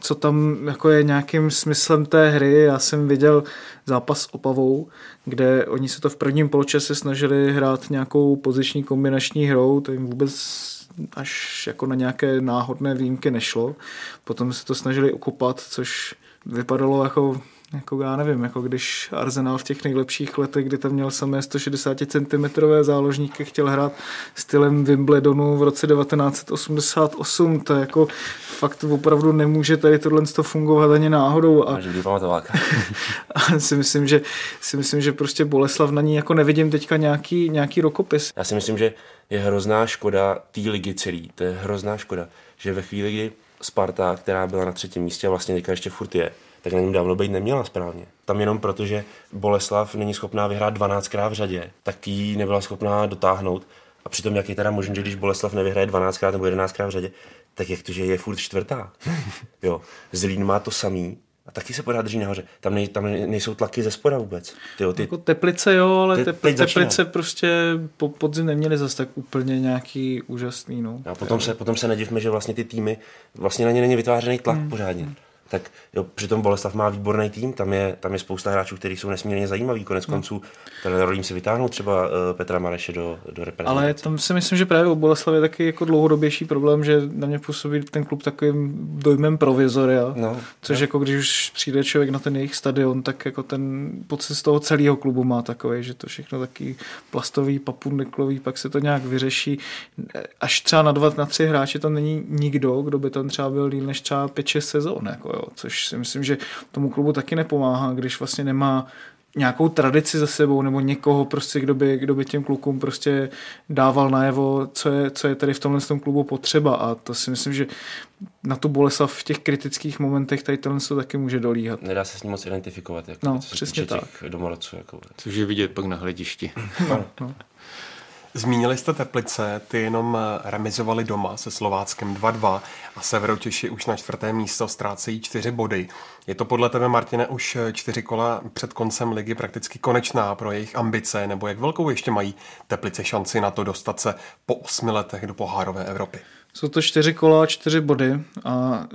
co tam jako je nějakým smyslem té hry. Já jsem viděl zápas s Opavou, kde oni se to v prvním poločase snažili hrát nějakou poziční kombinační hrou, to jim vůbec až jako na nějaké náhodné výjimky nešlo. Potom se to snažili okopat, což vypadalo jako jako já nevím, jako když Arsenal v těch nejlepších letech, kdy tam měl samé 160 cm záložníky, chtěl hrát stylem Wimbledonu v roce 1988, to jako fakt opravdu nemůže tady tohle fungovat ani náhodou. A, (laughs) a si myslím, že si myslím, že prostě Boleslav na ní jako nevidím teďka nějaký, nějaký rokopis. Já si myslím, že je hrozná škoda té ligy celý. To je hrozná škoda, že ve chvíli, kdy Sparta, která byla na třetím místě a vlastně teďka ještě furt je, tak na něm dávno být neměla správně. Tam jenom proto, že Boleslav není schopná vyhrát 12krát v řadě, tak ji nebyla schopná dotáhnout. A přitom jak je teda možné, že když Boleslav nevyhraje 12krát nebo 11krát v řadě, tak jak to, že je furt čtvrtá. (laughs) jo. Zlín má to samý, a taky se pořád drží nahoře. Tam, nej, tam nejsou tlaky ze spoda vůbec. Tyjo, ty... Jako teplice jo, ale te, tepli, teplice prostě po podzim neměly zase tak úplně nějaký úžasný. No. A potom se, potom se nedivme, že vlastně ty týmy, vlastně na ně není vytvářený tlak hmm. pořádně. Hmm tak jo, přitom Boleslav má výborný tým, tam je, tam je spousta hráčů, kteří jsou nesmírně zajímaví. Konec no. konců, ten rolím si vytáhnout třeba uh, Petra Mareše do, do reprezentace. Ale tam si myslím, že právě u Boleslavy je taky jako dlouhodobější problém, že na mě působí ten klub takovým dojmem provizoria, no, což no. jako když už přijde člověk na ten jejich stadion, tak jako ten pocit z toho celého klubu má takový, že to všechno taky plastový, papundeklový, pak se to nějak vyřeší. Až třeba na dva, na tři hráče tam není nikdo, kdo by tam třeba byl díl než třeba 5-6 sezón. Jako jo což si myslím, že tomu klubu taky nepomáhá, když vlastně nemá nějakou tradici za sebou nebo někoho prostě, kdo by, kdo by těm klukům prostě dával najevo, co je, co je tady v tomhle tom klubu potřeba a to si myslím, že na tu Boleslav v těch kritických momentech tady tohle se taky může dolíhat. Nedá se s ním moc identifikovat, jako no, přesně tak. domorodců. Jako. Což je vidět pak na hledišti. (laughs) no, no. Zmínili jste Teplice, ty jenom remizovali doma se Slováckem 2-2 a Severotěši už na čtvrté místo ztrácejí čtyři body. Je to podle tebe, Martine, už čtyři kola před koncem ligy prakticky konečná pro jejich ambice, nebo jak velkou ještě mají Teplice šanci na to dostat se po osmi letech do pohárové Evropy? Jsou to čtyři kola a čtyři body a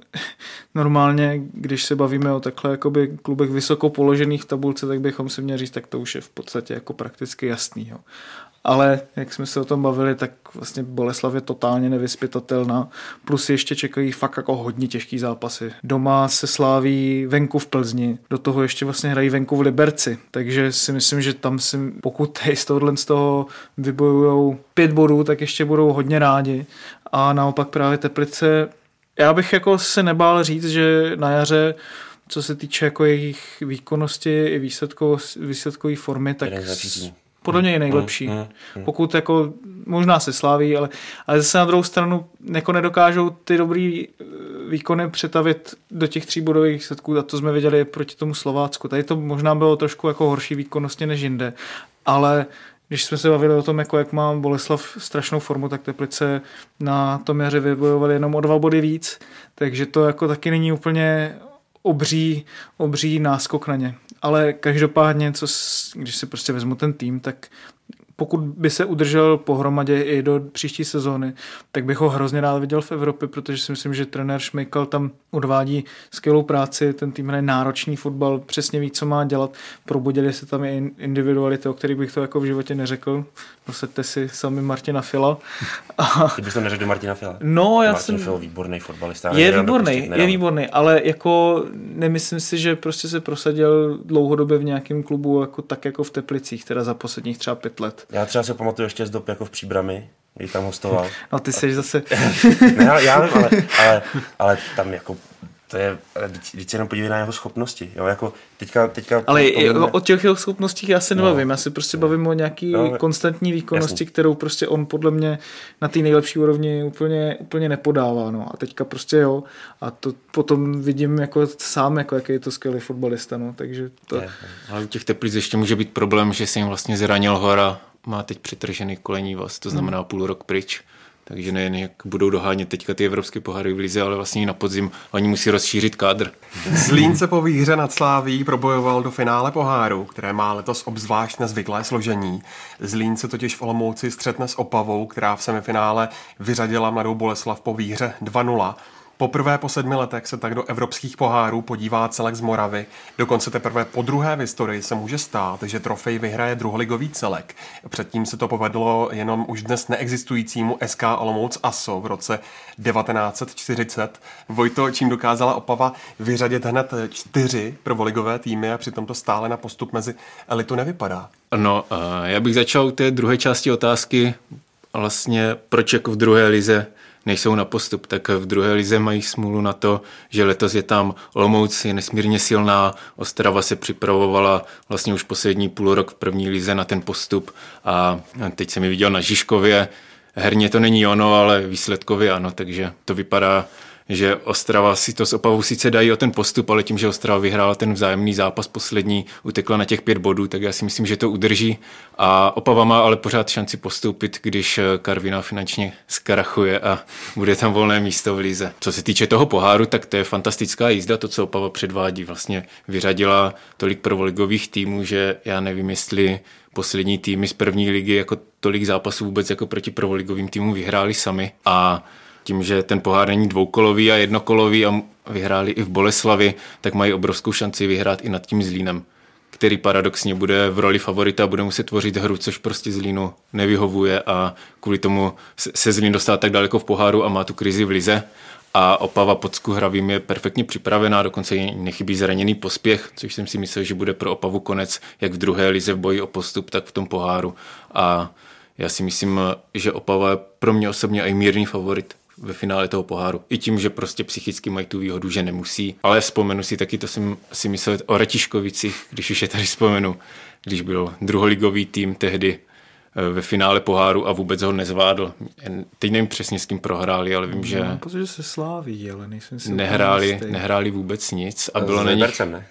normálně, když se bavíme o takhle jakoby klubech vysoko položených v tabulce, tak bychom si měli říct, tak to už je v podstatě jako prakticky jasný. Jo. Ale jak jsme se o tom bavili, tak vlastně Boleslav je totálně nevyspytatelná. Plus ještě čekají fakt jako hodně těžký zápasy. Doma se sláví venku v Plzni, do toho ještě vlastně hrají venku v Liberci. Takže si myslím, že tam si, pokud (laughs) z tohohle z toho vybojujou pět bodů, tak ještě budou hodně rádi. A naopak právě Teplice, já bych jako se nebál říct, že na jaře co se týče jako jejich výkonnosti i výsledkové formy, tak podle mě je nejlepší. Mm, mm, mm. Pokud jako možná se sláví, ale, ale zase na druhou stranu jako nedokážou ty dobrý eh, výkony přetavit do těch tří bodových setků a to jsme viděli proti tomu Slovácku. Tady to možná bylo trošku jako horší výkonnostně než jinde, ale když jsme se bavili o tom, jako jak má Boleslav strašnou formu, tak Teplice na tom jaře vybojovali jenom o dva body víc, takže to jako taky není úplně obří, obří náskok na ně. Ale každopádně, co, když si prostě vezmu ten tým, tak pokud by se udržel pohromadě i do příští sezóny, tak bych ho hrozně rád viděl v Evropě, protože si myslím, že trenér Šmejkal tam odvádí skvělou práci, ten tým hraje náročný fotbal, přesně ví, co má dělat, probudili se tam i individuality, o kterých bych to jako v životě neřekl. Noseďte si sami Martina Fila. A... Ty bys to neřekl Martina Fila? No, já Martin jsem... Fil, výborný fotbalista. Je výborný, je výborný, ale jako nemyslím si, že prostě se prosadil dlouhodobě v nějakém klubu jako tak jako v Teplicích, teda za posledních třeba pět let. Já třeba si pamatuju ještě z dob jako v Příbrami, kdy tam hostoval. (laughs) No ty jsi zase... (laughs) ne, já vím, ale, ale, ale tam jako to je, když se jenom podívej na jeho schopnosti, jo, jako teďka, teďka Ale pomůžeme... o těch jeho schopnostích já se no. nebavím, no. já se prostě no. bavím o nějaký no, konstantní výkonnosti, jasný. kterou prostě on podle mě na té nejlepší úrovni úplně, úplně nepodává, no, a teďka prostě jo, a to potom vidím jako sám, jako jaký je to skvělý fotbalista, no, takže to... Je, ale u těch teplic ještě může být problém, že se jim vlastně zranil hora, má teď přetržený kolení vás, to znamená hmm. půl rok pryč. Takže nejen jak budou dohánět teďka ty evropské poháry v Lize, ale vlastně i na podzim oni musí rozšířit kádr. (laughs) Zlín se po výhře nad Sláví probojoval do finále poháru, které má letos obzvlášť nezvyklé složení. Zlín se totiž v Olomouci střetne s Opavou, která v semifinále vyřadila Mladou Boleslav po výhře 2-0. Poprvé po sedmi letech se tak do evropských pohárů podívá celek z Moravy. Dokonce teprve po druhé v historii se může stát, že trofej vyhraje druholigový celek. Předtím se to povedlo jenom už dnes neexistujícímu SK Olomouc ASO v roce 1940. Vojto, čím dokázala Opava vyřadit hned čtyři prvoligové týmy a přitom to stále na postup mezi elitu nevypadá. No, já bych začal té druhé části otázky. Vlastně proč jako v druhé lize nejsou na postup, tak v druhé lize mají smůlu na to, že letos je tam Olomouc je nesmírně silná, Ostrava se připravovala vlastně už poslední půl rok v první lize na ten postup a teď jsem ji viděl na Žižkově, herně to není ono, ale výsledkově ano, takže to vypadá že Ostrava si to s Opavou sice dají o ten postup, ale tím, že Ostrava vyhrála ten vzájemný zápas poslední, utekla na těch pět bodů, tak já si myslím, že to udrží. A Opava má ale pořád šanci postoupit, když Karvina finančně skrachuje a bude tam volné místo v Lize. Co se týče toho poháru, tak to je fantastická jízda, to, co Opava předvádí. Vlastně vyřadila tolik provoligových týmů, že já nevím, jestli poslední týmy z první ligy jako tolik zápasů vůbec jako proti provoligovým týmům vyhráli sami. A tím, že ten pohár není dvoukolový a jednokolový a vyhráli i v Boleslavi, tak mají obrovskou šanci vyhrát i nad tím Zlínem, který paradoxně bude v roli favorita a bude muset tvořit hru, což prostě Zlínu nevyhovuje a kvůli tomu se Zlín dostává tak daleko v poháru a má tu krizi v lize. A Opava pod Skuhravým je perfektně připravená, dokonce jí nechybí zraněný pospěch, což jsem si myslel, že bude pro Opavu konec jak v druhé lize v boji o postup, tak v tom poháru. A já si myslím, že Opava je pro mě osobně i mírný favorit ve finále toho poháru. I tím, že prostě psychicky mají tu výhodu, že nemusí. Ale vzpomenu si taky, to jsem si myslel o Ratiškovicích, když už je tady vzpomenu, když byl druholigový tým tehdy eh, ve finále poháru a vůbec ho nezvládl. Teď nevím přesně s kým prohráli, ale vím, že... Mám pocit, že se sláví, ale nejsem si nehráli, nehráli vůbec nic. A, bylo na nich... ne?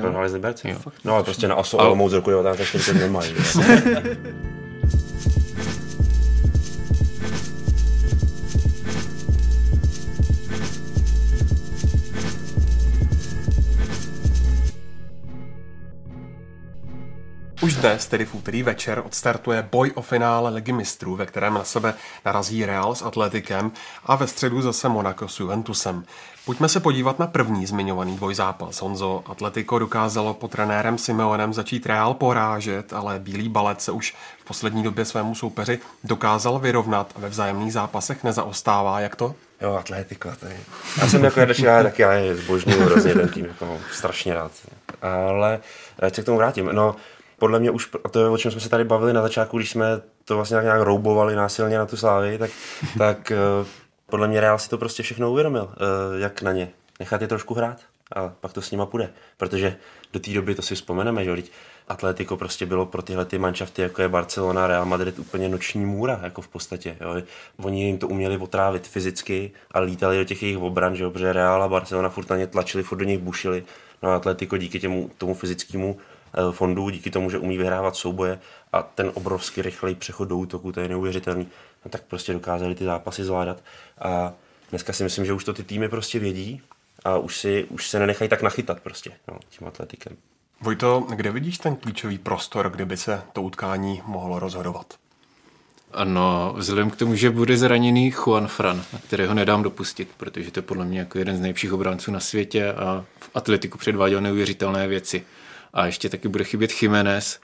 Prohráli s Libercem. No ale prostě na Aso Olomouc roku 1940 nemají. (laughs) dnes, tedy v úterý večer, odstartuje boj o finále Ligy mistrů, ve kterém na sebe narazí Real s Atletikem a ve středu zase Monaco s Juventusem. Pojďme se podívat na první zmiňovaný dvojzápas. Honzo, Atletico dokázalo po trenérem Simeonem začít Real porážet, ale bílý balet se už v poslední době svému soupeři dokázal vyrovnat a ve vzájemných zápasech nezaostává. Jak to? Jo, Atletico, je. Já jsem jako Jardačí, tak já je zbožňuju hrozně ten tým, jako strašně rád. Ale ať se k tomu vrátím. No, podle mě už, a to je o čem jsme se tady bavili na začátku, když jsme to vlastně nějak, nějak roubovali násilně na tu slávy, tak, (laughs) tak eh, podle mě Real si to prostě všechno uvědomil, eh, jak na ně. Nechat je trošku hrát a pak to s nima půjde. Protože do té doby to si vzpomeneme, že Atletico prostě bylo pro tyhle ty manšafty, jako je Barcelona, Real Madrid, úplně noční můra, jako v podstatě. Jo. Oni jim to uměli otrávit fyzicky a lítali do těch jejich obran, že jo, protože Real a Barcelona furt na ně tlačili, furt do nich bušili. No a Atletico díky těmu, tomu fyzickému eh, fondu, díky tomu, že umí vyhrávat souboje a ten obrovský rychlej přechod do útoku, to je neuvěřitelný, no tak prostě dokázali ty zápasy zvládat. A dneska si myslím, že už to ty týmy prostě vědí a už, si, už se nenechají tak nachytat prostě no, tím atletikem. Vojto, kde vidíš ten klíčový prostor, kde by se to utkání mohlo rozhodovat? Ano, vzhledem k tomu, že bude zraněný Juan Fran, na kterého nedám dopustit, protože to je podle mě jako jeden z nejlepších obránců na světě a v atletiku předváděl neuvěřitelné věci. A ještě taky bude chybět Jiménez,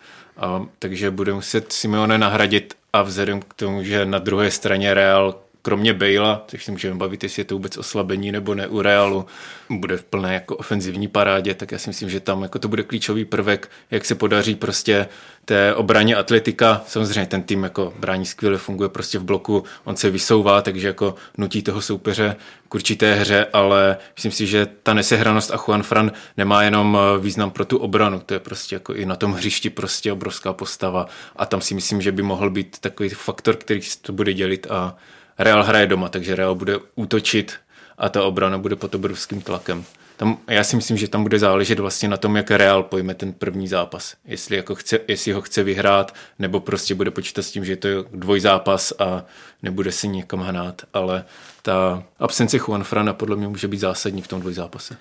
takže bude muset Simeone nahradit a vzhledem k tomu, že na druhé straně Real kromě Bejla, což si můžeme bavit, jestli je to vůbec oslabení nebo ne u Realu, bude v plné jako ofenzivní parádě, tak já si myslím, že tam jako to bude klíčový prvek, jak se podaří prostě té obraně atletika. Samozřejmě ten tým jako brání skvěle, funguje prostě v bloku, on se vysouvá, takže jako nutí toho soupeře k určité hře, ale myslím si, že ta nesehranost a Juan Fran nemá jenom eh, význam pro tu obranu, to je prostě jako i na tom hřišti prostě obrovská postava a tam si myslím, že by mohl být takový faktor, který to bude dělit a Real hraje doma, takže Real bude útočit a ta obrana bude pod obrovským tlakem. Tam, já si myslím, že tam bude záležet vlastně na tom, jak Real pojme ten první zápas. Jestli, jako chce, jestli ho chce vyhrát, nebo prostě bude počítat s tím, že to je dvojzápas a nebude si někam hnát. Ale ta absence Juan Frana podle mě může být zásadní v tom dvojzápase.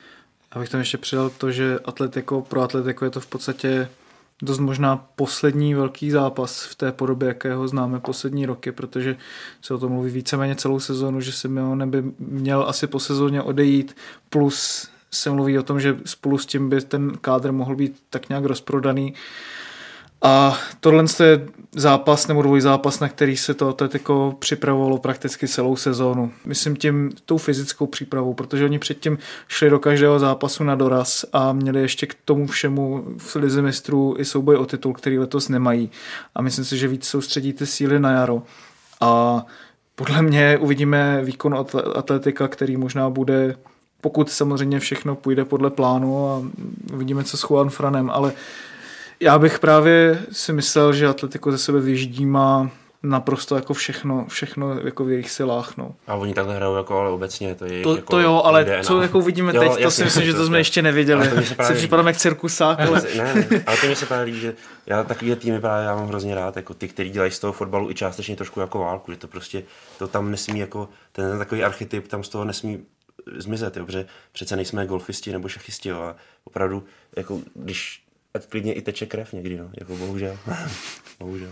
Abych tam ještě přidal to, že Atletico, pro Atletico je to v podstatě dost možná poslední velký zápas v té podobě, jakého známe poslední roky, protože se o tom mluví víceméně celou sezonu, že Simeone by měl asi po sezóně odejít, plus se mluví o tom, že spolu s tím by ten kádr mohl být tak nějak rozprodaný. A tohle je zápas nebo dvojzápas, na který se to Atletico připravovalo prakticky celou sezónu. Myslím tím tou fyzickou přípravou, protože oni předtím šli do každého zápasu na doraz a měli ještě k tomu všemu v lize mistrů i souboj o titul, který letos nemají. A myslím si, že víc soustředí ty síly na jaro. A podle mě uvidíme výkon atletika, který možná bude pokud samozřejmě všechno půjde podle plánu a uvidíme, co s Juan Franem, ale já bych právě si myslel, že Atletico ze sebe vyždímá naprosto jako všechno, všechno jako v jejich silách. No. A oni takhle hrajou jako ale obecně. To, je to, jako to jo, ale DNA. co jako vidíme jo, teď, jasně, to si myslím, že to jsme ještě neviděli. Se, se připadám jak cirkusák. Ale... Ne, ale to mi se právě líbí, že já takový týmy právě já mám hrozně rád, jako ty, kteří dělají z toho fotbalu i částečně trošku jako válku, že to prostě, to tam nesmí jako, ten takový archetyp tam z toho nesmí zmizet, jo, protože přece nejsme golfisti nebo šachisti, jo, a opravdu, jako, když ať klidně i teče krev někdy, no, jako bohužel. (laughs) bohužel.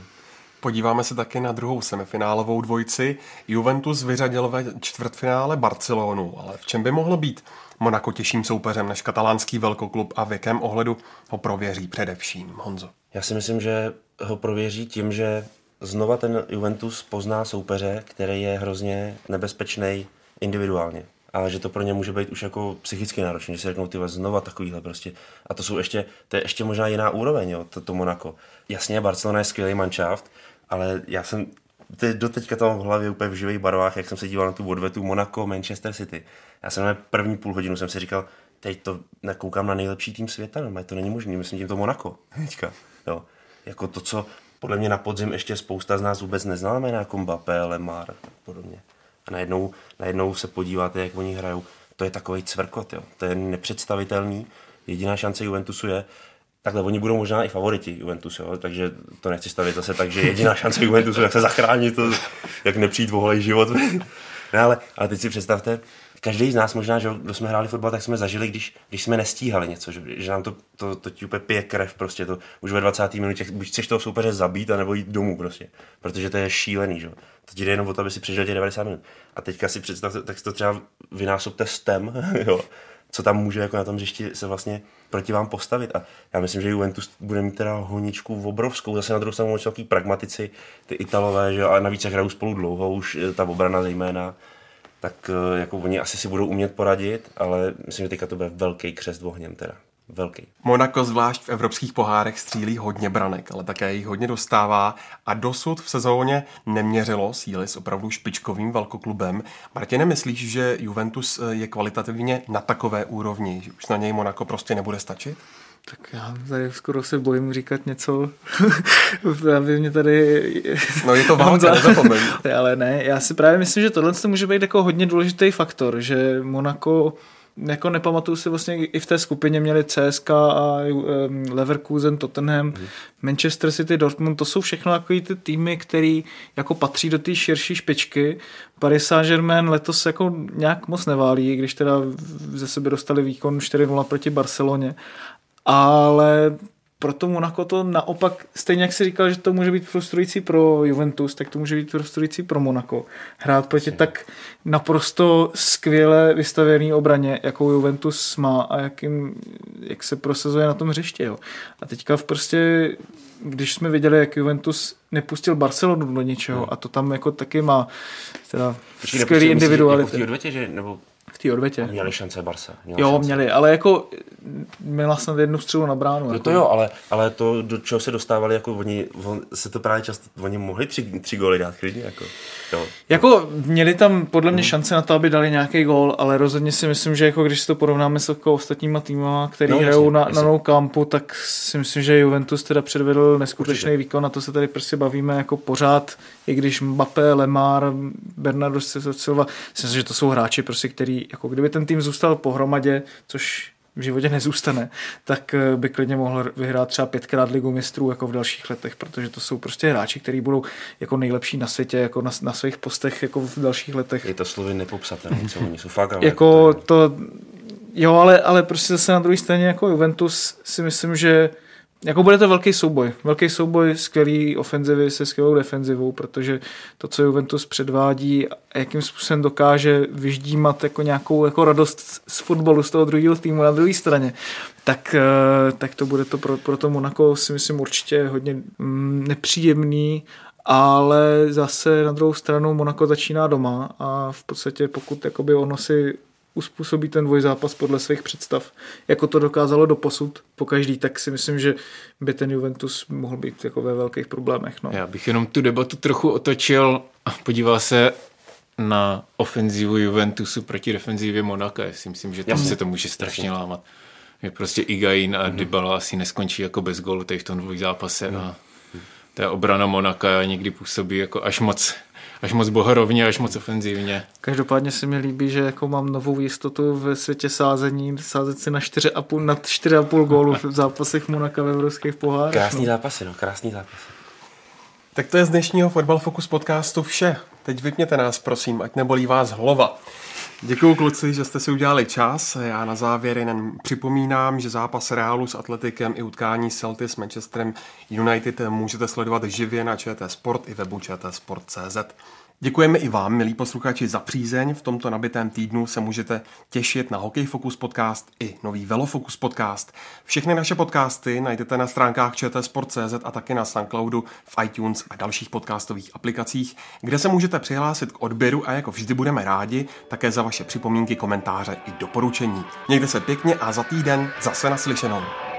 Podíváme se taky na druhou semifinálovou dvojici. Juventus vyřadil ve čtvrtfinále Barcelonu, ale v čem by mohlo být Monako těžším soupeřem než katalánský velkoklub a v jakém ohledu ho prověří především, Honzo? Já si myslím, že ho prověří tím, že znova ten Juventus pozná soupeře, který je hrozně nebezpečný individuálně a že to pro ně může být už jako psychicky náročné, že si řeknou ty znova takovýhle prostě. A to jsou ještě, to je ještě možná jiná úroveň, jo, to, to Monako. Jasně, Barcelona je skvělý manšaft, ale já jsem teď, do teďka tam v hlavě úplně v živých barvách, jak jsem se díval na tu odvetu Monaco, Manchester City. Já jsem na první půl hodinu jsem si říkal, teď to nakoukám na nejlepší tým světa, no, to není možné, myslím tím to Monako. (laughs) Teďka, jo. Jako to, co podle mě na podzim ještě spousta z nás vůbec neznáme, jako Mbappé, Lemar a podobně a najednou, najednou se podíváte, jak oni hrajou. To je takový cvrkot, jo. to je nepředstavitelný. Jediná šance Juventusu je, Takhle oni budou možná i favoriti Juventus, jo? takže to nechci stavit zase tak, že jediná šance Juventusu, jak se zachránit, to, jak nepřijít voholej život. (laughs) ne, ale, ale teď si představte, každý z nás možná, že kdo jsme hráli fotbal, tak jsme zažili, když, když jsme nestíhali něco, že, že nám to, to, to ti úplně pije krev prostě, to už ve 20. minutě, buď chceš toho soupeře zabít, anebo jít domů prostě, protože to je šílený, že? To ti jde jenom o to, aby si přežil těch 90 minut. A teďka si představte, tak to třeba vynásobte stem, (laughs) jo, co tam může jako na tom hřišti se vlastně proti vám postavit. A já myslím, že Juventus bude mít teda honičku obrovskou. Zase na druhou stranu pragmatici, ty Italové, že a navíc jak hrajou spolu dlouho, už ta obrana zejména, tak eh, jako oni asi si budou umět poradit, ale myslím, že teďka to bude velký křest ohněm teda. Velký. Monako zvlášť v evropských pohárech střílí hodně branek, ale také jich hodně dostává a dosud v sezóně neměřilo síly s opravdu špičkovým velkoklubem. Martine, myslíš, že Juventus eh, je kvalitativně na takové úrovni, že už na něj Monako prostě nebude stačit? Tak já tady skoro se bojím říkat něco, (laughs) aby mě tady... No je to válka, (laughs) nezapomeň. (laughs) Ale ne, já si právě myslím, že tohle může být jako hodně důležitý faktor, že Monako jako nepamatuju si vlastně i v té skupině měli CSK a Leverkusen, Tottenham, mm. Manchester City, Dortmund, to jsou všechno takový ty týmy, který jako patří do té širší špičky. Paris Saint-Germain letos jako nějak moc neválí, když teda ze sebe dostali výkon 4-0 proti Barceloně ale pro to Monaco to naopak, stejně jak si říkal, že to může být frustrující pro Juventus, tak to může být frustrující pro Monaco. Hrát proti tak naprosto skvěle vystavený obraně, jakou Juventus má a jakým, jak se prosazuje na tom hřiště. Jo. A teďka v prostě, když jsme viděli, jak Juventus nepustil Barcelonu do ničeho hmm. a to tam jako taky má teda skvělý individuality. Jako v té že, nebo té odvětě. Měli šance. Měla jo, šance. měli, ale jako měla snad jednu střelu na bránu. No jako. to jo, ale, ale to, do čeho se dostávali, jako oni, on, se to právě často, oni mohli tři, tři góly dát klidně, jako. Jo. Jako měli tam podle mě šance na to, aby dali nějaký gól, ale rozhodně si myslím, že jako když si to porovnáme s jako ostatníma týmama, který no, hrajou na, na nou kampu, tak si myslím, že Juventus teda předvedl neskutečný Určitě. výkon, na to se tady prostě bavíme jako pořád, i když Mbappé, Lemar, Bernardo Silva, myslím, že to jsou hráči prostě, který, jako kdyby ten tým zůstal pohromadě, což v životě nezůstane, tak eh, by klidně mohl vyhrát třeba pětkrát ligu mistrů jako v dalších letech, protože to jsou prostě hráči, kteří budou jako nejlepší na světě, jako na, na svých postech jako v dalších letech. Je to slovy nepopsatelné, co oni jsou fakt, ale jako to, to, jo, ale, ale prostě zase na druhé straně jako Juventus si myslím, že jako bude to velký souboj. Velký souboj skvělý ofenzivy se skvělou defenzivou, protože to, co Juventus předvádí a jakým způsobem dokáže vyždímat jako nějakou jako radost z fotbalu z toho druhého týmu na druhé straně, tak, eh, tak to bude to pro, pro to Monaco si myslím určitě hodně mm, nepříjemný ale zase na druhou stranu Monaco začíná doma a v podstatě pokud ono si uspůsobí ten dvojzápas podle svých představ, jako to dokázalo do posud po každý, tak si myslím, že by ten Juventus mohl být jako ve velkých problémech. No. Já bych jenom tu debatu trochu otočil a podíval se na ofenzivu Juventusu proti defenzivě Monaka. Já si myslím, že tam Jasně. se to může strašně Jasně. lámat. Je prostě Igain a mm. Dybala asi neskončí jako bez gólu tady v tom dvojzápase mm. a ta obrana Monaka někdy působí jako až moc až moc bohorovně, až moc ofenzivně. Každopádně se mi líbí, že jako mám novou jistotu ve světě sázení, sázet si na 4,5, na 4,5 gólu v zápasech Monaka ve evropských pohárech. Krásný no. zápasy, no, krásný zápasy. Tak to je z dnešního Fotbal Focus podcastu vše. Teď vypněte nás, prosím, ať nebolí vás hlava. Děkuji kluci, že jste si udělali čas. Já na závěr jen připomínám, že zápas Realu s Atletikem i utkání Celty s Manchesterem United můžete sledovat živě na ČT Sport i webu čtsport.cz. Děkujeme i vám, milí posluchači, za přízeň. V tomto nabitém týdnu se můžete těšit na Hokej Focus podcast i nový Velofocus podcast. Všechny naše podcasty najdete na stránkách čtsport.cz a taky na Soundcloudu, v iTunes a dalších podcastových aplikacích, kde se můžete přihlásit k odběru a jako vždy budeme rádi také za vaše připomínky, komentáře i doporučení. Mějte se pěkně a za týden zase naslyšenou.